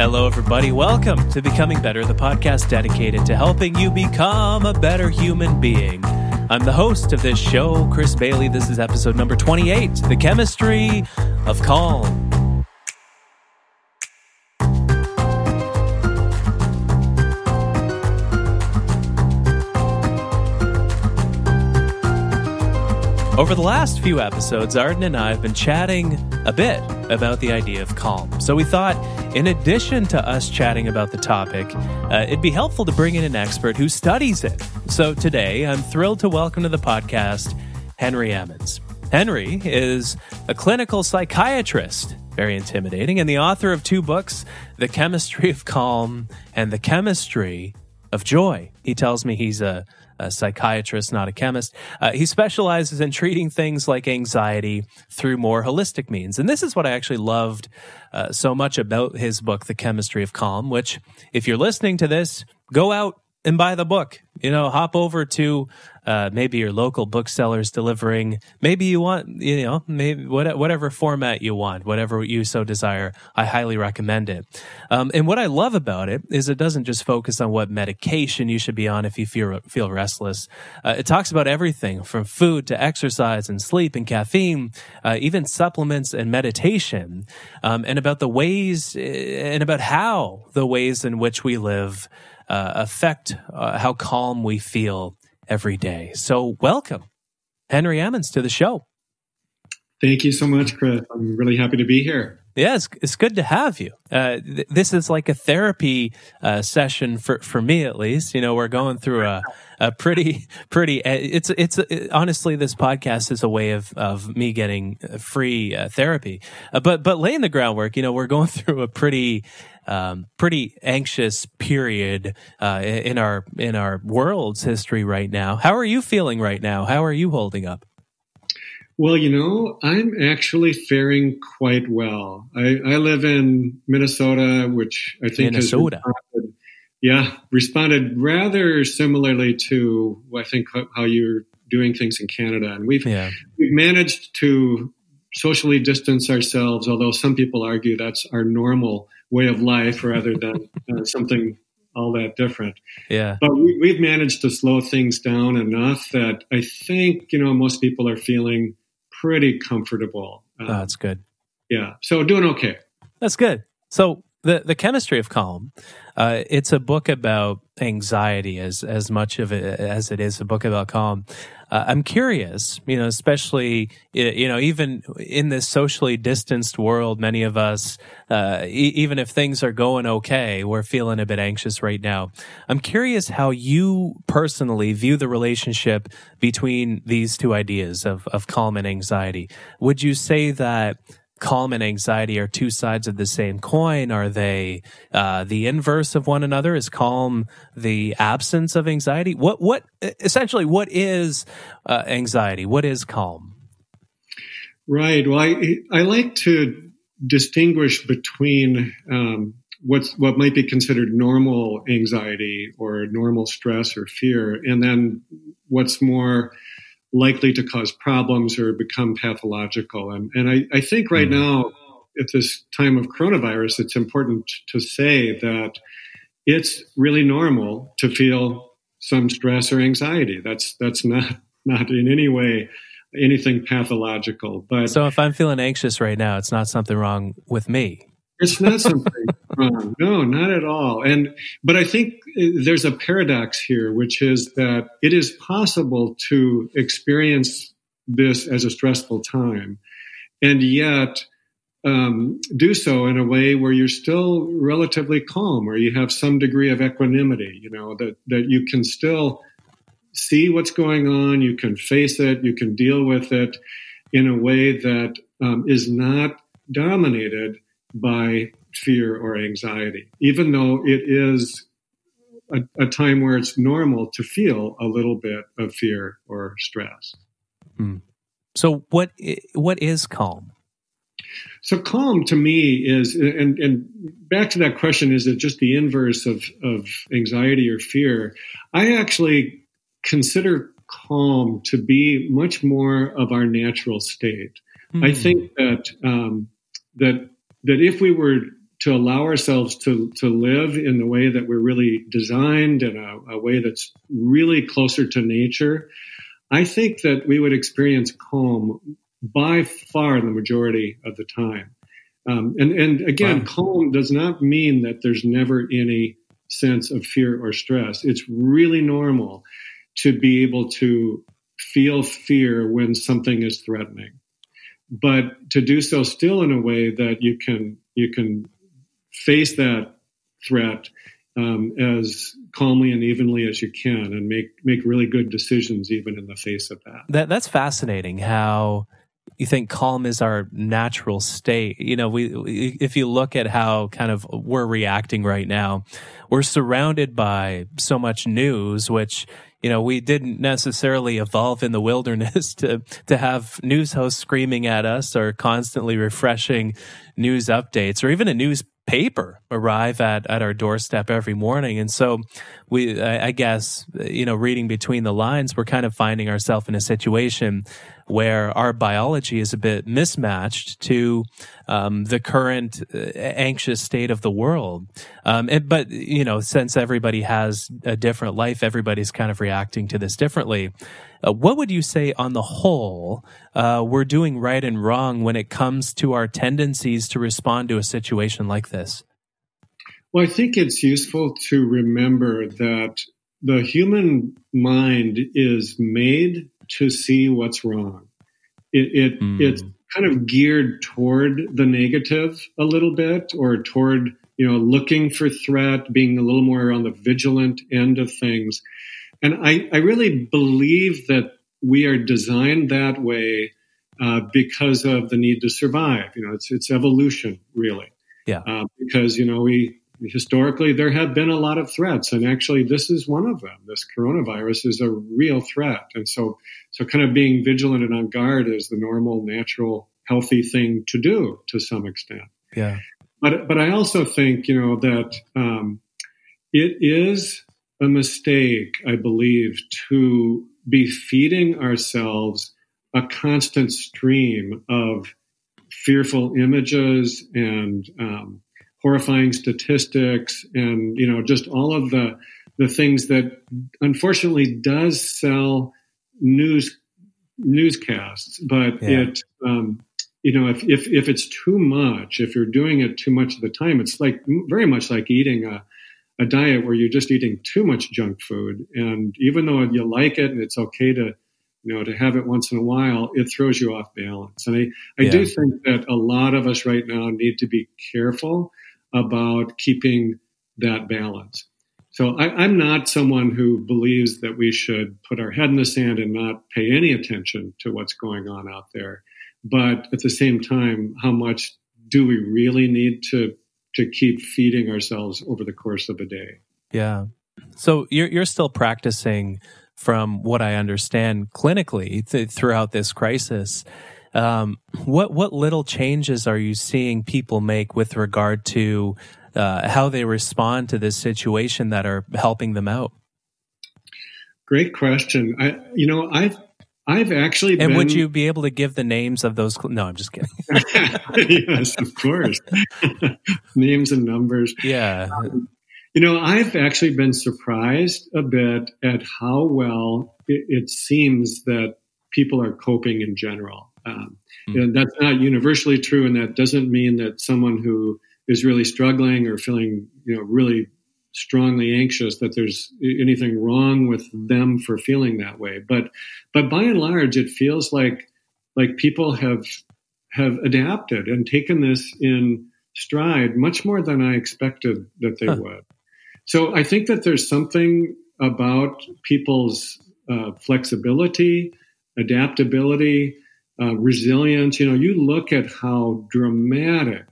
Hello, everybody. Welcome to Becoming Better, the podcast dedicated to helping you become a better human being. I'm the host of this show, Chris Bailey. This is episode number 28 The Chemistry of Calm. Over the last few episodes, Arden and I have been chatting a bit about the idea of calm. So we thought, in addition to us chatting about the topic, uh, it'd be helpful to bring in an expert who studies it. So today, I'm thrilled to welcome to the podcast Henry Emmons. Henry is a clinical psychiatrist, very intimidating, and the author of two books, The Chemistry of Calm and The Chemistry of Joy. He tells me he's a a psychiatrist, not a chemist. Uh, he specializes in treating things like anxiety through more holistic means. And this is what I actually loved uh, so much about his book, The Chemistry of Calm, which, if you're listening to this, go out and buy the book. You know, hop over to uh, maybe your local booksellers delivering. Maybe you want, you know, maybe whatever format you want, whatever you so desire. I highly recommend it. Um, and what I love about it is it doesn't just focus on what medication you should be on if you feel feel restless. Uh, it talks about everything from food to exercise and sleep and caffeine, uh, even supplements and meditation, um, and about the ways eh, and about how the ways in which we live uh, affect uh, how calm we feel every day. So, welcome, Henry Emmons, to the show. Thank you so much, Chris. I'm really happy to be here. Yeah, it's, it's good to have you. Uh, th- this is like a therapy uh, session for, for me, at least. You know, we're going through a, a pretty, pretty, uh, it's, it's, it, honestly, this podcast is a way of, of me getting free uh, therapy. Uh, but, but laying the groundwork, you know, we're going through a pretty, um, pretty anxious period uh, in our in our world's history right now. How are you feeling right now? How are you holding up? Well, you know, I'm actually faring quite well. I, I live in Minnesota, which I think Minnesota. has responded, yeah, responded rather similarly to I think how you're doing things in Canada, and we've yeah. we've managed to socially distance ourselves. Although some people argue that's our normal way of life rather than uh, something all that different. Yeah. But we, have managed to slow things down enough that I think, you know, most people are feeling pretty comfortable. Um, oh, that's good. Yeah. So doing okay. That's good. So the the chemistry of calm uh, it's a book about anxiety as as much of it as it is a book about calm uh, i'm curious you know especially you know even in this socially distanced world many of us uh, e- even if things are going okay we're feeling a bit anxious right now. I'm curious how you personally view the relationship between these two ideas of of calm and anxiety. Would you say that calm and anxiety are two sides of the same coin? Are they uh, the inverse of one another? Is calm the absence of anxiety? What what essentially what is uh, anxiety? What is calm? Right. Well, I I like to distinguish between um, what might be considered normal anxiety or normal stress or fear, and then what's more likely to cause problems or become pathological. And, and I, I think right mm-hmm. now, at this time of coronavirus, it's important to say that it's really normal to feel some stress or anxiety. That's that's not not in any way anything pathological. But so if I'm feeling anxious right now, it's not something wrong with me. It's not something wrong. No, not at all. And but I think uh, there's a paradox here, which is that it is possible to experience this as a stressful time, and yet um, do so in a way where you're still relatively calm, where you have some degree of equanimity. You know that that you can still see what's going on, you can face it, you can deal with it in a way that um, is not dominated by fear or anxiety, even though it is a, a, time where it's normal to feel a little bit of fear or stress. Mm. So, what what is calm? So, calm to me is, and, and back to that question, is it just the inverse of, of anxiety or fear? I actually consider calm to be much more of our natural state. Mm. I hmm. think that um, that that if we were to allow ourselves to to live in the way that we're really designed in a, a way that's really closer to nature, I think that we would experience calm by far the majority of the time. Um, and and again, wow. calm does not mean that there's never any sense of fear or stress. It's really normal to be able to feel fear when something is threatening, but to do so still in a way that you can you can face that threat um, as calmly and evenly as you can, and make make really good decisions even in the face of that. That that's fascinating. How you think calm is our natural state. You know, we if you look at how kind of we're reacting right now, we're surrounded by so much news, which you know, we didn't necessarily evolve in the wilderness to, to have news hosts screaming at us or constantly refreshing news updates or even a news paper arrive at, at our doorstep every morning. And so we, I, I guess, you know, reading between the lines, we're kind of finding ourselves in a situation where our biology is a bit mismatched to um, the current uh, anxious state of the world. Um, and, but, you know, since everybody has a different life, everybody's kind of reacting to this differently. Uh, what would you say on the whole uh, we're doing right and wrong when it comes to our tendencies to respond to a situation like this? Well, I think it's useful to remember that the human mind is made to see what's wrong. It, it mm. it's kind of geared toward the negative a little bit, or toward you know looking for threat, being a little more on the vigilant end of things. And I, I really believe that we are designed that way uh, because of the need to survive. You know, it's it's evolution, really. Yeah. Uh, because you know we historically there have been a lot of threats, and actually this is one of them. This coronavirus is a real threat, and so so kind of being vigilant and on guard is the normal, natural, healthy thing to do to some extent. Yeah. But but I also think you know that um, it is a mistake, I believe, to be feeding ourselves a constant stream of fearful images and um, horrifying statistics and you know just all of the the things that unfortunately does sell news newscasts but yeah. it um, you know if, if if it's too much if you're doing it too much of the time it's like very much like eating a a diet where you're just eating too much junk food. And even though you like it and it's okay to, you know, to have it once in a while, it throws you off balance. And I, I yeah. do think that a lot of us right now need to be careful about keeping that balance. So I, am not someone who believes that we should put our head in the sand and not pay any attention to what's going on out there. But at the same time, how much do we really need to to keep feeding ourselves over the course of a day. Yeah. So you're you're still practicing from what I understand clinically th- throughout this crisis. Um, what what little changes are you seeing people make with regard to uh, how they respond to this situation that are helping them out? Great question. I you know I've I've actually and been... would you be able to give the names of those? Cl- no, I'm just kidding. yes, of course. names and numbers. Yeah. Um, you know, I've actually been surprised a bit at how well it, it seems that people are coping in general. Um, mm. And that's not universally true, and that doesn't mean that someone who is really struggling or feeling, you know, really strongly anxious that there's anything wrong with them for feeling that way. But but by and large, it feels like like people have have adapted and taken this in stride much more than I expected that they huh. would. So I think that there's something about people's uh, flexibility, adaptability, uh, resilience. You know, you look at how dramatic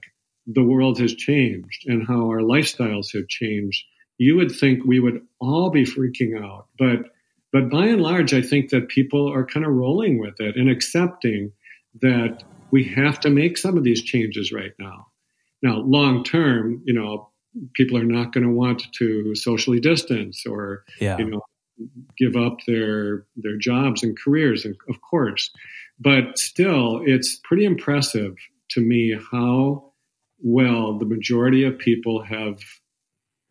the world has changed and how our lifestyles have changed, you would think we would all be freaking out. But but by and large, I think that people are kind of rolling with it and accepting that we have to make some of these changes right now. Now, long term, you know, people are not going to want to socially distance or yeah. you know give up their their jobs and careers, of course. But still, it's pretty impressive to me how well, the majority of people have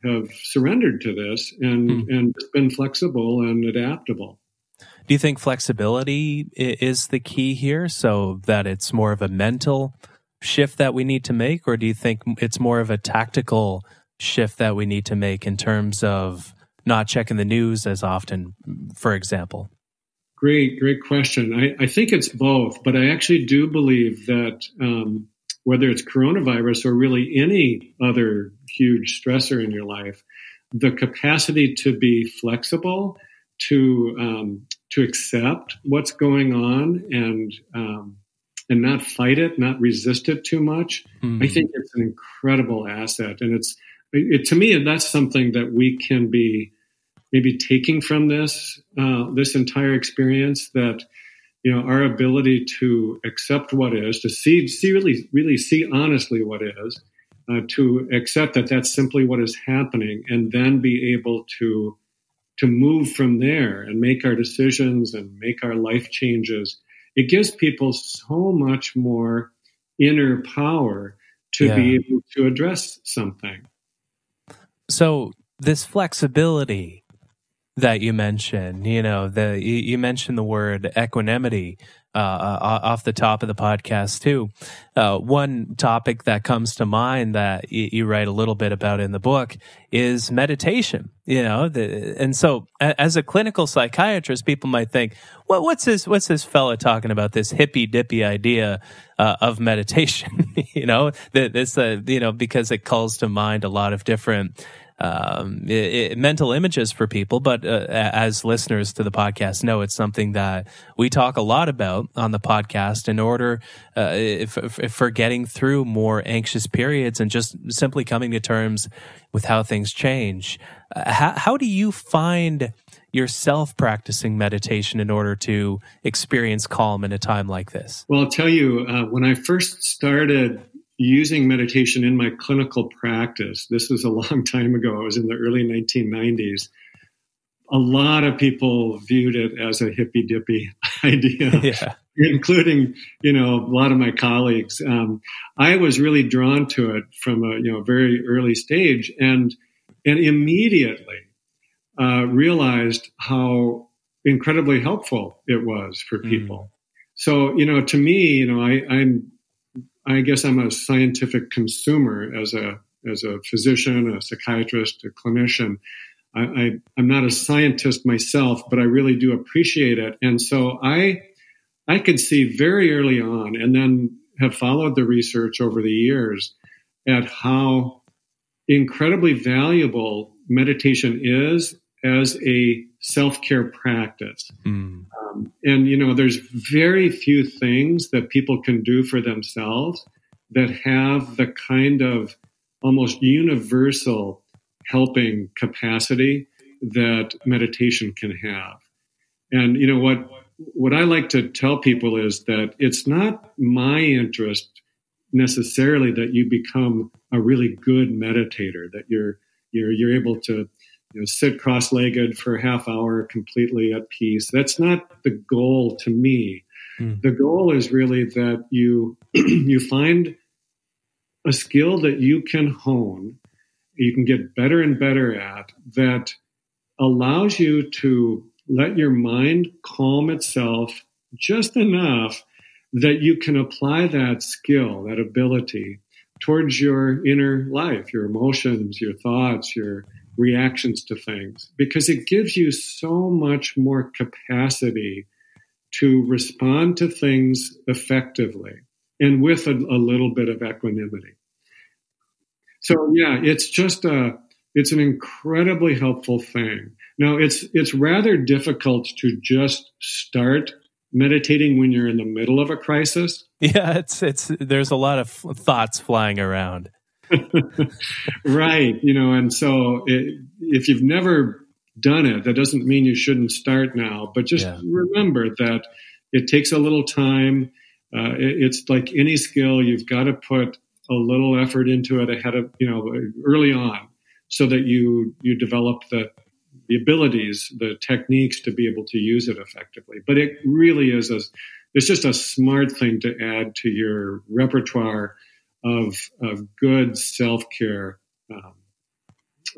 have surrendered to this and hmm. and been flexible and adaptable. Do you think flexibility is the key here, so that it's more of a mental shift that we need to make, or do you think it's more of a tactical shift that we need to make in terms of not checking the news as often, for example? Great, great question. I, I think it's both, but I actually do believe that um, whether it's coronavirus or really any other huge stressor in your life, the capacity to be flexible, to um, to accept what's going on, and um, and not fight it, not resist it too much. Mm-hmm. I think it's an incredible asset, and it's it, to me that's something that we can be maybe taking from this uh, this entire experience that you know our ability to accept what is to see see really really see honestly what is uh, to accept that that's simply what is happening and then be able to to move from there and make our decisions and make our life changes it gives people so much more inner power to yeah. be able to address something so this flexibility that you mentioned. You know, the you mentioned the word equanimity uh, uh, off the top of the podcast too. Uh, one topic that comes to mind that you, you, write a little bit about in the book is meditation. You know, the, and so as a clinical psychiatrist, people might think, "Well, what's this? What's this fella talking about? This hippy dippy idea uh, of meditation?" you know, this uh, you know because it calls to mind a lot of different um, it, it, mental images for people. But uh, as listeners to the podcast know, it's something that we talk a lot about on the podcast in order uh, if, if for getting through more anxious periods and just simply coming to terms with how things change. Uh, how, how do you find yourself practicing meditation in order to experience calm in a time like this? Well, I'll tell you, uh, when I first started using meditation in my clinical practice. This was a long time ago. It was in the early 1990s. A lot of people viewed it as a hippy dippy idea, yeah. including you know a lot of my colleagues. Um, I was really drawn to it from a you know very early stage, and and immediately uh, realized how incredibly helpful it was for mm. people. Mm. So you know, to me, you know, I, I'm I guess I'm a scientific consumer as a as a physician, a psychiatrist, a clinician. I, I, am not a scientist myself, but I really do appreciate it. And so I I could see very early on, and then have followed the research over the years at how incredibly valuable meditation is as a self care practice. Mm. Um, and, you know, there's very few things that people can do for themselves that have the kind of almost universal helping capacity that meditation can have. And, you know, what, what I like to tell people is that it's not my interest necessarily that you become a really good meditator, that you're, you're, you're able to you know, sit cross-legged for a half hour completely at peace. That's not the goal to me. Mm. The goal is really that you you find a skill that you can hone, you can get better and better at that allows you to let your mind calm itself just enough that you can apply that skill, that ability towards your inner life, your emotions, your thoughts, your reactions to things because it gives you so much more capacity to respond to things effectively and with a, a little bit of equanimity. So yeah, it's just a it's an incredibly helpful thing. Now it's it's rather difficult to just start meditating when you're in the middle of a crisis. Yeah, it's it's there's a lot of thoughts flying around. right. You know, and so it, if you've never done it, that doesn't mean you shouldn't start now. But just yeah. remember that it takes a little time. Uh, it, it's like any skill, you've got to put a little effort into it ahead of, you know, early on so that you, you develop the, the abilities, the techniques to be able to use it effectively. But it really is a, it's just a smart thing to add to your repertoire of, of good self care um,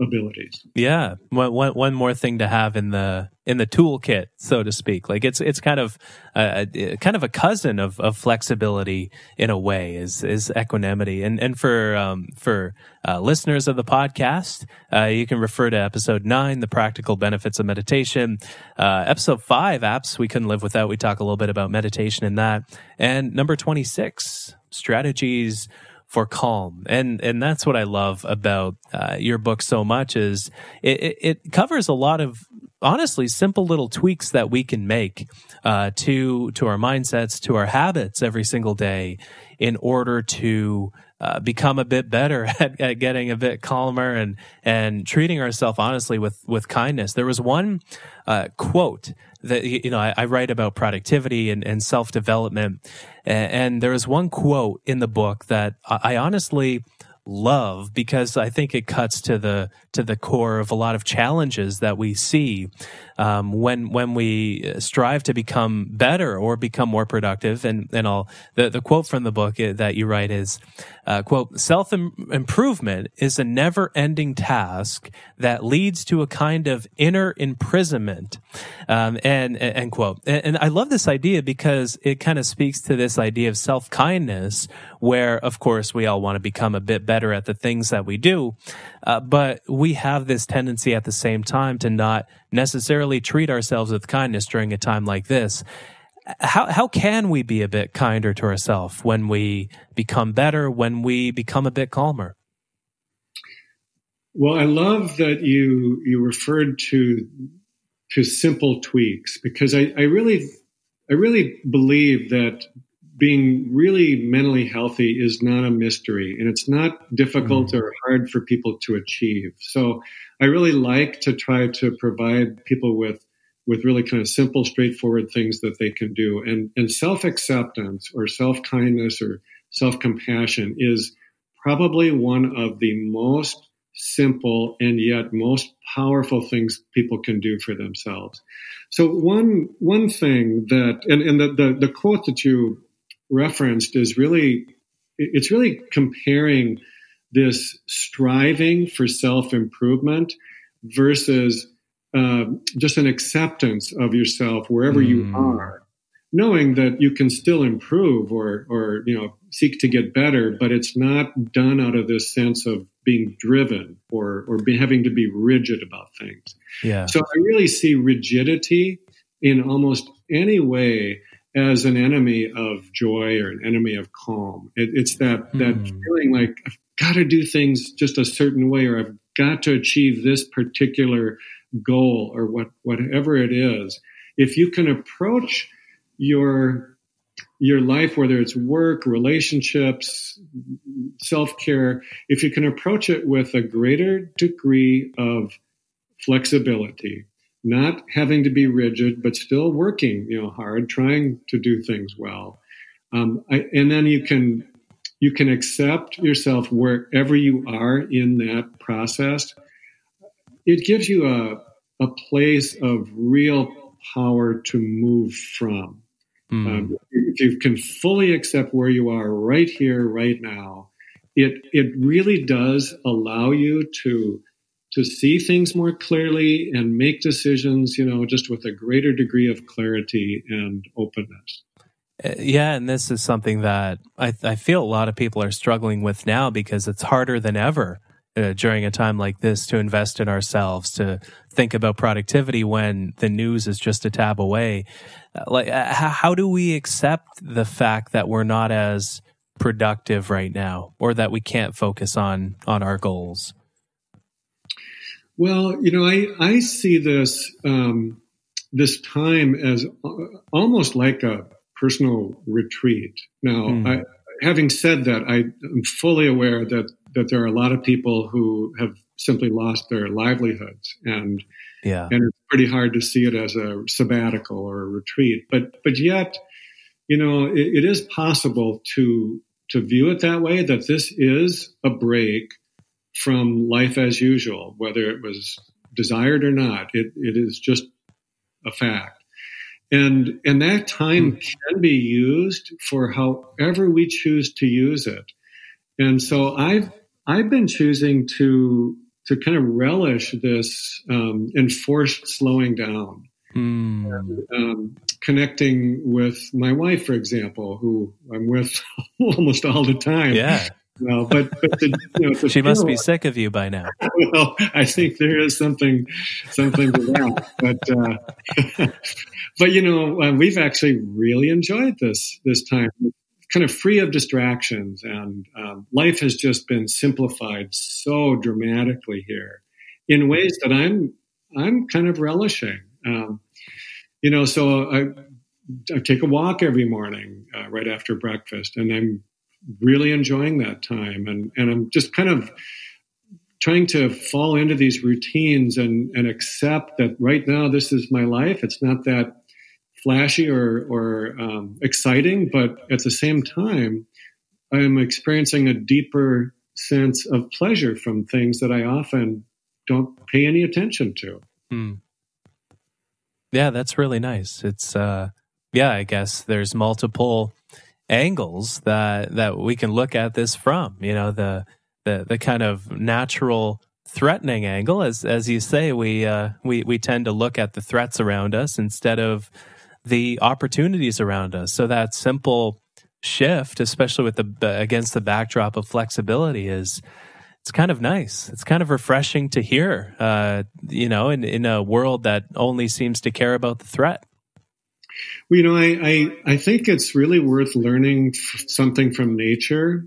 abilities. Yeah, one, one, one more thing to have in the in the toolkit, so to speak. Like it's it's kind of a, a, kind of a cousin of, of flexibility in a way is is equanimity. And and for um, for uh, listeners of the podcast, uh, you can refer to episode nine, the practical benefits of meditation. Uh, episode five, apps we couldn't live without. We talk a little bit about meditation in that, and number twenty six, strategies for calm. And and that's what I love about uh, your book so much is it, it, covers a lot of honestly simple little tweaks that we can make uh, to to our mindsets, to our habits every single day, in order to uh, become a bit better at, at, getting a bit calmer and and treating ourselves honestly with with kindness. There was one uh, quote that you know I, I write about productivity and, and self development, and, and, there was one quote in the book that I, I honestly love because I think it cuts to the to the core of a lot of challenges that we see um, when when we strive to become better or become more productive. And and all the the quote from the book uh, that you write is uh, quote self improvement is a never ending task that leads to a kind of inner imprisonment. Um, and, and end quote. And, and I love this idea because it kind of speaks to this idea of self kindness, where of course we all want to become a bit better at the things that we do. Uh, but we have this tendency at the same time to not necessarily treat ourselves with kindness during a time like this. How, how can we be a bit kinder to ourselves when we become better, when we become a bit calmer? Well, I love that you you referred to to simple tweaks because I, I really I really believe that being really mentally healthy is not a mystery and it's not difficult mm-hmm. or hard for people to achieve. So I really like to try to provide people with with really kind of simple, straightforward things that they can do. And, and self acceptance or self kindness or self compassion is probably one of the most simple and yet most powerful things people can do for themselves. So one one thing that and, and the, the, the quote that you referenced is really it's really comparing this striving for self improvement versus uh, just an acceptance of yourself wherever mm. you are, knowing that you can still improve or or you know seek to get better, but it's not done out of this sense of being driven or or be, having to be rigid about things. Yeah. So I really see rigidity in almost any way as an enemy of joy or an enemy of calm. It, it's that that mm. feeling like I've got to do things just a certain way, or I've got to achieve this particular goal, or what whatever it is. If you can approach your your life, whether it's work, relationships, self care, if you can approach it with a greater degree of flexibility, not having to be rigid, but still working, you know, hard, trying to do things well. Um, I, and then you can you can accept yourself wherever you are in that process. It gives you a a place of real power to move from. Mm. Um, if you can fully accept where you are right here, right now, it it really does allow you to to see things more clearly and make decisions, you know, just with a greater degree of clarity and openness. Uh, yeah, and this is something that I, I feel a lot of people are struggling with now because it's harder than ever uh, during a time like this to invest in ourselves, to think about productivity when the news is just a tab away. Uh, like, uh, how do we accept the fact that we're not as productive right now, or that we can't focus on on our goals? Well, you know, I, I see this um, this time as almost like a personal retreat. Now, mm. I, having said that, I am fully aware that that there are a lot of people who have simply lost their livelihoods, and yeah, and it's pretty hard to see it as a sabbatical or a retreat. But but yet, you know, it, it is possible to to view it that way. That this is a break from life as usual, whether it was desired or not. It, it is just a fact. And, and that time hmm. can be used for however we choose to use it. And so I've I've been choosing to to kind of relish this um, enforced slowing down. Mm. And, um, connecting with my wife, for example, who I'm with almost all the time. Yeah. Well, but, but the, you know, she must be sick of you by now. well, I think there is something, something to that. But, uh, but you know, uh, we've actually really enjoyed this this time, kind of free of distractions, and um, life has just been simplified so dramatically here in ways that I'm I'm kind of relishing. Um, you know, so I, I take a walk every morning uh, right after breakfast, and I'm really enjoying that time, and and I'm just kind of trying to fall into these routines and and accept that right now this is my life. It's not that flashy or or um, exciting, but at the same time, I'm experiencing a deeper sense of pleasure from things that I often don't pay any attention to. Mm. Yeah, that's really nice. It's uh yeah, I guess there's multiple angles that that we can look at this from. You know, the the the kind of natural threatening angle as as you say we uh we we tend to look at the threats around us instead of the opportunities around us. So that simple shift, especially with the against the backdrop of flexibility is it's kind of nice. It's kind of refreshing to hear, uh, you know, in, in a world that only seems to care about the threat. Well, you know, I, I, I think it's really worth learning something from nature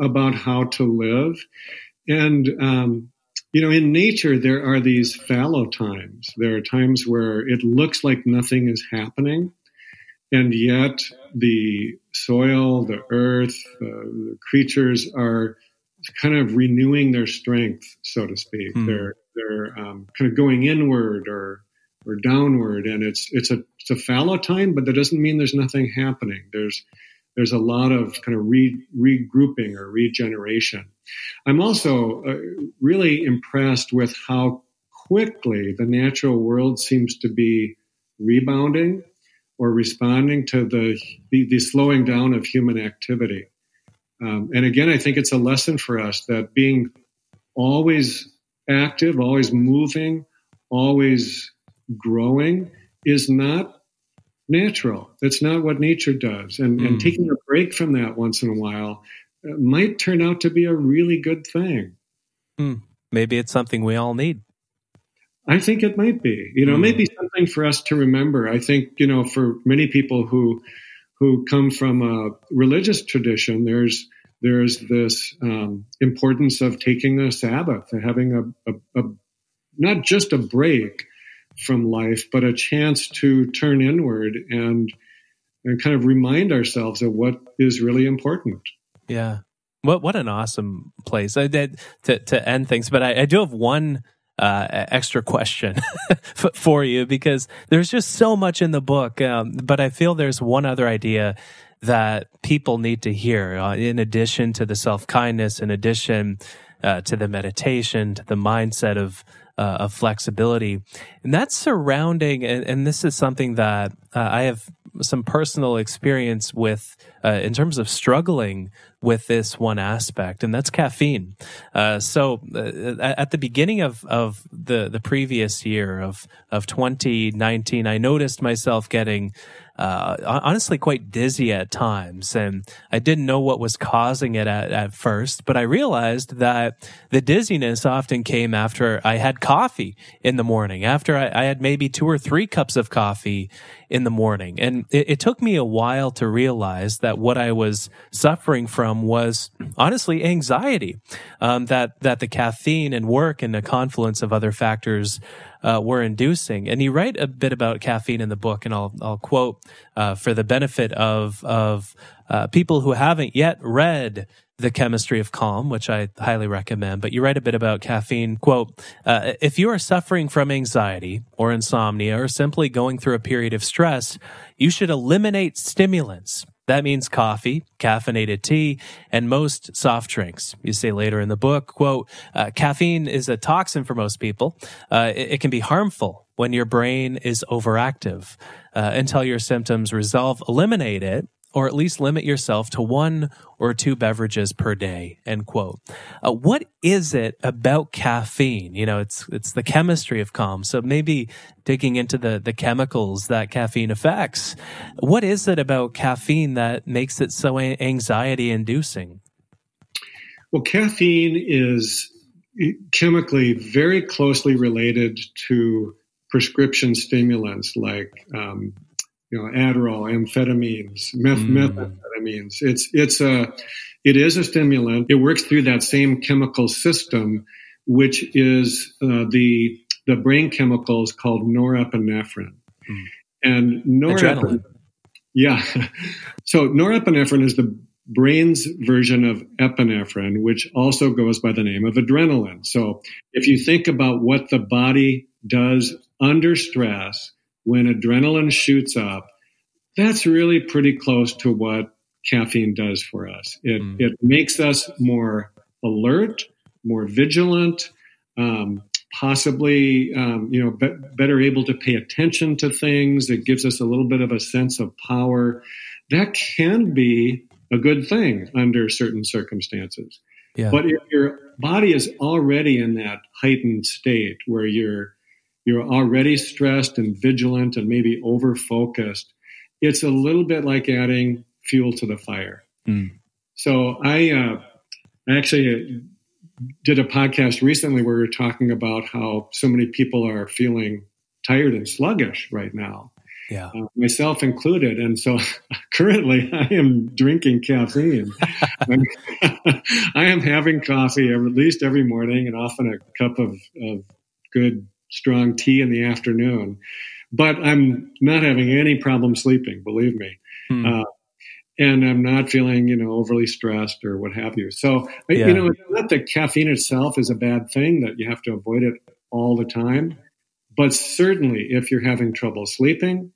about how to live. And, um, you know, in nature, there are these fallow times. There are times where it looks like nothing is happening. And yet the soil, the earth, uh, the creatures are kind of renewing their strength, so to speak. Mm. They're they're um, kind of going inward or or downward, and it's it's a it's a fallow time, but that doesn't mean there's nothing happening. There's there's a lot of kind of re, regrouping or regeneration. I'm also uh, really impressed with how quickly the natural world seems to be rebounding or responding to the, the, the slowing down of human activity. Um, and again, I think it's a lesson for us that being always active, always moving, always growing is not natural. That's not what nature does. And, mm. and taking a break from that once in a while uh, might turn out to be a really good thing. Mm. Maybe it's something we all need. I think it might be. You know, mm. maybe something for us to remember. I think, you know, for many people who who come from a religious tradition, there's there's this um, importance of taking a Sabbath, having a, a, a, not just a break from life, but a chance to turn inward and and kind of remind ourselves of what is really important. Yeah. What what an awesome place. I did to to end things, but I, I do have one uh, extra question for you because there's just so much in the book. Um, but I feel there's one other idea that people need to hear uh, in addition to the self kindness, in addition uh, to the meditation, to the mindset of uh, of flexibility, and that's surrounding. And, and this is something that uh, I have some personal experience with uh, in terms of struggling with this one aspect, and that's caffeine. Uh, so, uh, at the beginning of, of the the previous year of of 2019, I noticed myself getting uh, honestly quite dizzy at times. And I didn't know what was causing it at, at first, but I realized that the dizziness often came after I had coffee in the morning, after I, I had maybe two or three cups of coffee in the morning. And it, it took me a while to realize that what I was suffering from was honestly anxiety, um, that, that the caffeine and work and the confluence of other factors uh, were inducing. And you write a bit about caffeine in the book, and I'll I'll quote uh, for the benefit of of uh, people who haven't yet read the chemistry of calm, which I highly recommend. But you write a bit about caffeine. Quote: uh, If you are suffering from anxiety or insomnia, or simply going through a period of stress, you should eliminate stimulants that means coffee, caffeinated tea, and most soft drinks. You say later in the book, quote, uh, caffeine is a toxin for most people. Uh, it, it, can be harmful when your brain is overactive. Uh, until your symptoms resolve, eliminate it or at least limit yourself to one or two beverages per day. End quote. Uh, what is it about caffeine? You know, it's it's the chemistry of calm. So maybe digging into the the chemicals that caffeine affects. What is it about caffeine that makes it so anxiety inducing? Well, caffeine is chemically very closely related to prescription stimulants like um, you know Adderall, amphetamines, meth- mm. methamphetamines. It's it's a it is a stimulant. It works through that same chemical system, which is uh, the the brain chemicals called norepinephrine. Mm. And norepinephrine, yeah. so norepinephrine is the brain's version of epinephrine, which also goes by the name of adrenaline. So if you think about what the body does under stress, when adrenaline shoots up, that's really pretty close to what caffeine does for us. It, mm. it makes us more alert, more vigilant, um, possibly um, you know be- better able to pay attention to things. It gives us a little bit of a sense of power. That can be a good thing under certain circumstances. Yeah. But if your body is already in that heightened state where you're you're already stressed and vigilant and maybe over focused, it's a little bit like adding fuel to the fire. Mm. So I, uh, actually did a podcast recently where we were talking about how so many people are feeling tired and sluggish right now yeah. Uh, myself included. And so currently I am drinking caffeine. I am having coffee at least every morning and often a cup of, of good, strong tea in the afternoon. But I'm not having any problem sleeping, believe me. Hmm. Uh, and I'm not feeling, you know, overly stressed or what have you. So, yeah. you know, not that caffeine itself is a bad thing that you have to avoid it all the time. But certainly, if you're having trouble sleeping,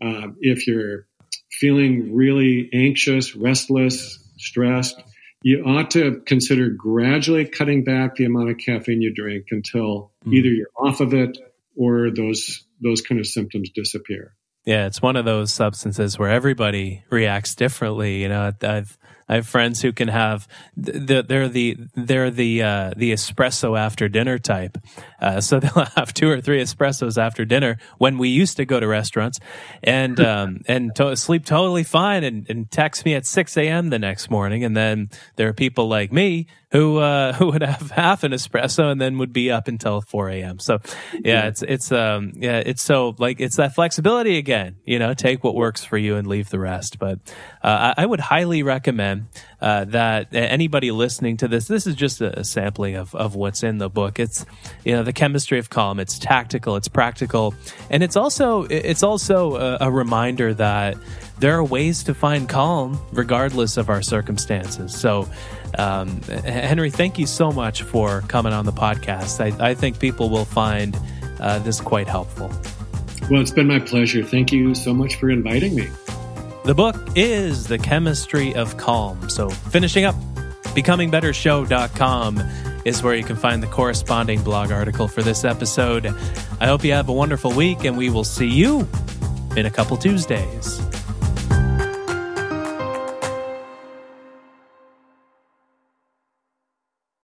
uh, if you're feeling really anxious, restless, stressed, you ought to consider gradually cutting back the amount of caffeine you drink until mm. either you're off of it or those those kind of symptoms disappear. Yeah, it's one of those substances where everybody reacts differently. You know, I've I have friends who can have the, they're the they're the uh, the espresso after dinner type. Uh, so they'll have two or three espressos after dinner when we used to go to restaurants, and um, and to- sleep totally fine, and, and text me at six a.m. the next morning. And then there are people like me who uh, who would have half an espresso and then would be up until 4 a.m. So yeah, it's it's um yeah it's so like it's that flexibility again. You know, take what works for you and leave the rest. But uh, I, I would highly recommend uh, that anybody listening to this, this is just a sampling of, of what's in the book. It's you know the chemistry of calm. It's tactical. It's practical, and it's also it's also a, a reminder that there are ways to find calm regardless of our circumstances. So, um, Henry, thank you so much for coming on the podcast. I, I think people will find uh, this quite helpful. Well, it's been my pleasure. Thank you so much for inviting me. The book is The Chemistry of Calm. So, finishing up, becomingbettershow.com is where you can find the corresponding blog article for this episode. I hope you have a wonderful week, and we will see you in a couple Tuesdays.